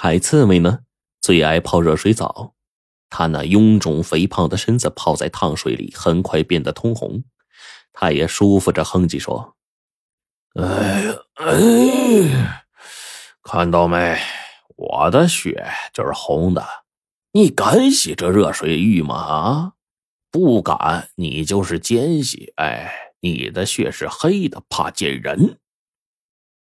海刺猬呢，最爱泡热水澡。他那臃肿肥胖的身子泡在烫水里，很快变得通红。他也舒服着哼唧说：“哎呀，哎，看到没？我的血就是红的。你敢洗这热水浴吗？啊，不敢，你就是奸细。哎，你的血是黑的，怕见人。”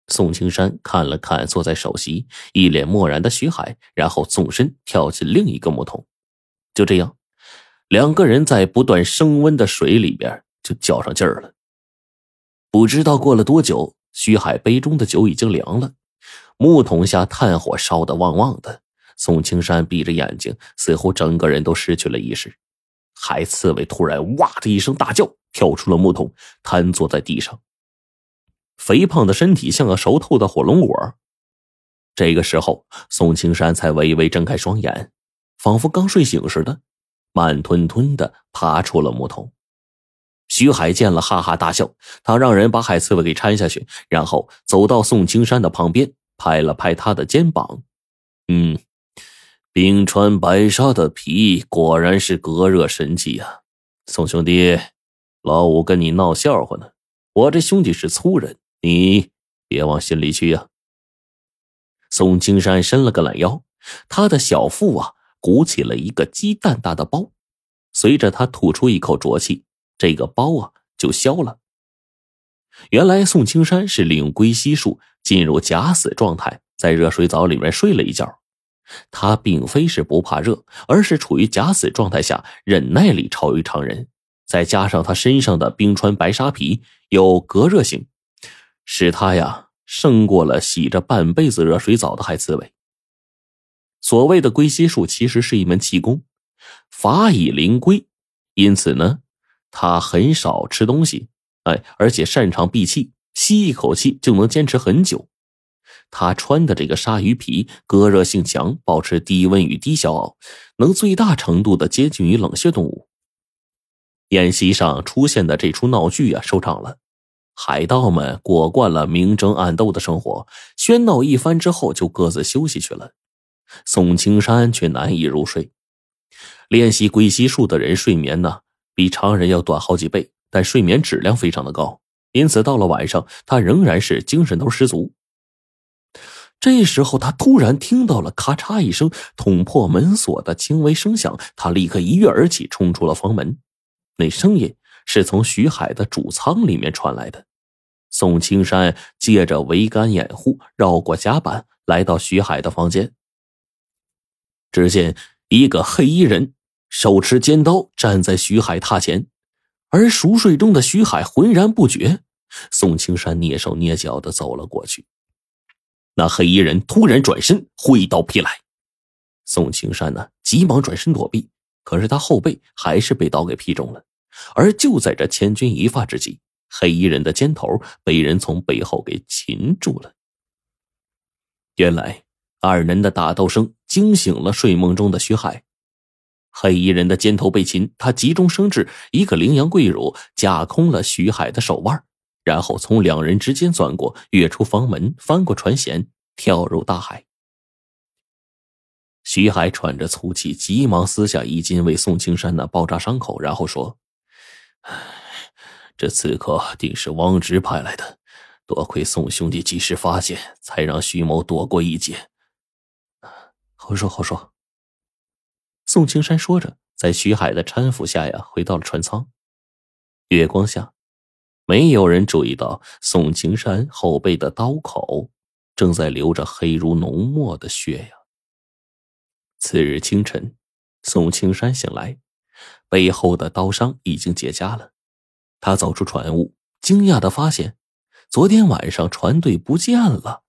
宋青山看了看坐在首席、一脸漠然的徐海，然后纵身跳进另一个木桶。就这样，两个人在不断升温的水里边就较上劲儿了。不知道过了多久，徐海杯中的酒已经凉了，木桶下炭火烧得旺旺的。宋青山闭着眼睛，似乎整个人都失去了意识。海刺猬突然哇的一声大叫，跳出了木桶，瘫坐在地上。肥胖的身体像个熟透的火龙果。这个时候，宋青山才微微睁开双眼。仿佛刚睡醒似的，慢吞吞的爬出了木桶。徐海见了，哈哈大笑。他让人把海刺猬给搀下去，然后走到宋青山的旁边，拍了拍他的肩膀：“嗯，冰川白鲨的皮果然是隔热神器呀，宋兄弟，老五跟你闹笑话呢。我这兄弟是粗人，你别往心里去呀。”宋青山伸了个懒腰，他的小腹啊。鼓起了一个鸡蛋大的包，随着他吐出一口浊气，这个包啊就消了。原来宋青山是利用龟息术进入假死状态，在热水澡里面睡了一觉。他并非是不怕热，而是处于假死状态下忍耐力超于常人，再加上他身上的冰川白沙皮有隔热性，使他呀胜过了洗着半辈子热水澡的海刺猬。所谓的龟息术其实是一门气功，法以灵龟，因此呢，他很少吃东西，哎，而且擅长闭气，吸一口气就能坚持很久。他穿的这个鲨鱼皮隔热性强，保持低温与低消耗，能最大程度的接近于冷血动物。演习上出现的这出闹剧啊，收场了，海盗们过惯了明争暗斗的生活，喧闹一番之后，就各自休息去了。宋青山却难以入睡。练习龟息术的人睡眠呢，比常人要短好几倍，但睡眠质量非常的高，因此到了晚上，他仍然是精神头十足。这时候，他突然听到了咔嚓一声捅破门锁的轻微声响，他立刻一跃而起，冲出了房门。那声音是从徐海的主舱里面传来的。宋青山借着桅杆掩护，绕过甲板，来到徐海的房间。只见一个黑衣人手持尖刀站在徐海榻前，而熟睡中的徐海浑然不觉。宋青山蹑手蹑脚的走了过去，那黑衣人突然转身挥刀劈来，宋青山呢急忙转身躲避，可是他后背还是被刀给劈中了。而就在这千钧一发之际，黑衣人的肩头被人从背后给擒住了。原来。二人的打斗声惊醒了睡梦中的徐海，黑衣人的肩头被擒，他急中生智，一个羚羊跪乳架空了徐海的手腕，然后从两人之间钻过，跃出房门，翻过船舷，跳入大海。徐海喘着粗气，急忙撕下衣襟为宋青山那包扎伤口，然后说：“这刺客定是汪直派来的，多亏宋兄弟及时发现，才让徐某躲过一劫。”好说好说。宋青山说着，在徐海的搀扶下呀，回到了船舱。月光下，没有人注意到宋青山后背的刀口正在流着黑如浓墨的血呀。次日清晨，宋青山醒来，背后的刀伤已经结痂了。他走出船坞，惊讶的发现，昨天晚上船队不见了。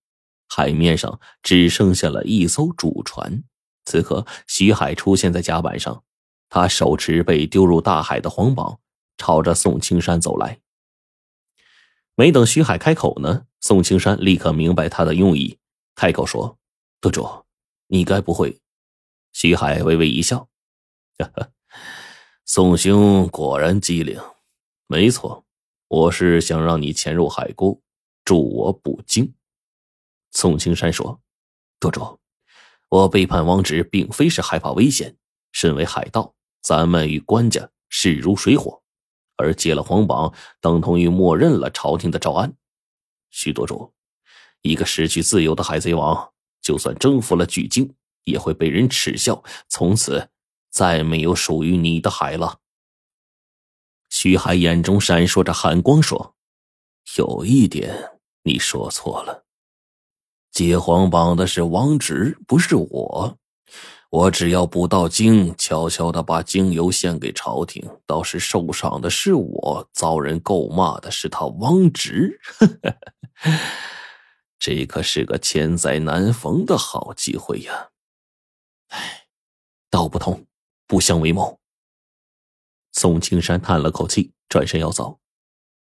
海面上只剩下了一艘主船。此刻，徐海出现在甲板上，他手持被丢入大海的黄榜，朝着宋青山走来。没等徐海开口呢，宋青山立刻明白他的用意，开口说：“舵主，你该不会？”徐海微微一笑：“哈哈，宋兄果然机灵。没错，我是想让你潜入海沟，助我捕鲸。”宋青山说：“舵主，我背叛王直，并非是害怕危险。身为海盗，咱们与官家势如水火，而接了皇榜，等同于默认了朝廷的诏安。徐多主，一个失去自由的海贼王，就算征服了巨鲸，也会被人耻笑，从此再没有属于你的海了。徐海眼中闪烁着寒光，说：“有一点你说错了，接皇榜的是王直，不是我。我只要不到京，悄悄的把精油献给朝廷，倒是受伤的是我，遭人诟骂的是他王直。这可是个千载难逢的好机会呀！哎，道不同，不相为谋。”宋青山叹了口气，转身要走。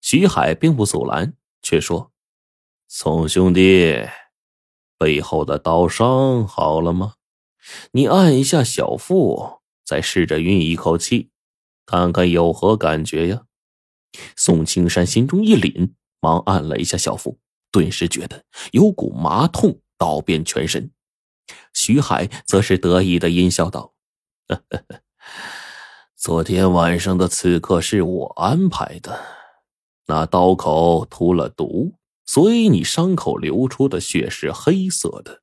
徐海并不阻拦，却说：“宋兄弟，背后的刀伤好了吗？你按一下小腹，再试着运一口气，看看有何感觉呀？”宋青山心中一凛，忙按了一下小腹，顿时觉得有股麻痛倒遍全身。徐海则是得意的阴笑道：“。”呵呵呵昨天晚上的刺客是我安排的，那刀口涂了毒，所以你伤口流出的血是黑色的。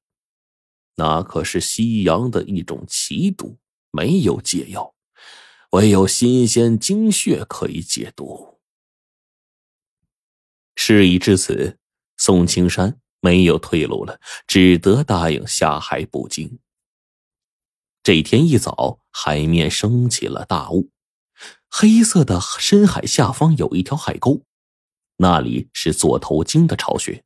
那可是西洋的一种奇毒，没有解药，唯有新鲜精血可以解毒。事已至此，宋青山没有退路了，只得答应下海捕鲸。这天一早，海面升起了大雾，黑色的深海下方有一条海沟，那里是座头鲸的巢穴。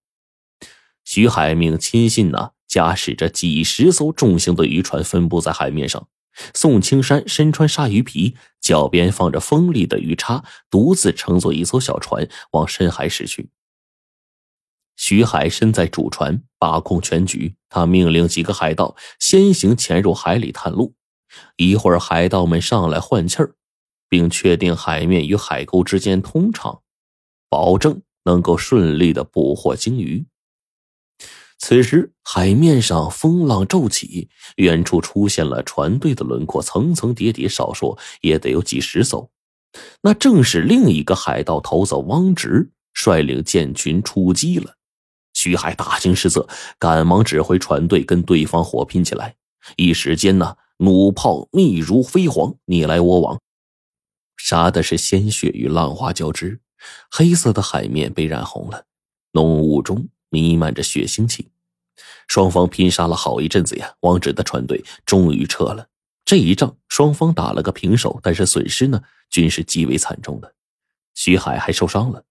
徐海命亲信呢，驾驶着几十艘重型的渔船分布在海面上。宋青山身穿鲨鱼皮，脚边放着锋利的鱼叉，独自乘坐一艘小船往深海驶去。徐海身在主船，把控全局。他命令几个海盗先行潜入海里探路，一会儿海盗们上来换气儿，并确定海面与海沟之间通畅，保证能够顺利的捕获鲸鱼。此时海面上风浪骤起，远处出现了船队的轮廓，层层叠叠，少说也得有几十艘。那正是另一个海盗头子汪直率领舰群出击了。徐海大惊失色，赶忙指挥船队跟对方火拼起来。一时间呢，弩炮密如飞蝗，你来我往，杀的是鲜血与浪花交织。黑色的海面被染红了，浓雾中弥漫着血腥气。双方拼杀了好一阵子呀，王直的船队终于撤了。这一仗双方打了个平手，但是损失呢，均是极为惨重的。徐海还受伤了。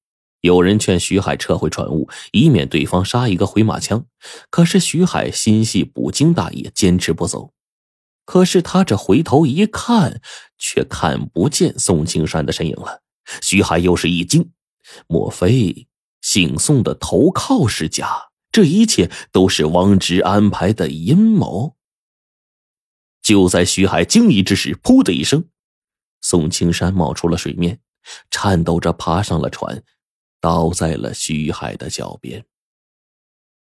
有人劝徐海撤回船坞，以免对方杀一个回马枪。可是徐海心系捕鲸大业，坚持不走。可是他这回头一看，却看不见宋青山的身影了。徐海又是一惊，莫非姓宋的投靠是假？这一切都是王直安排的阴谋。就在徐海惊疑之时，噗的一声，宋青山冒出了水面，颤抖着爬上了船。倒在了徐海的脚边。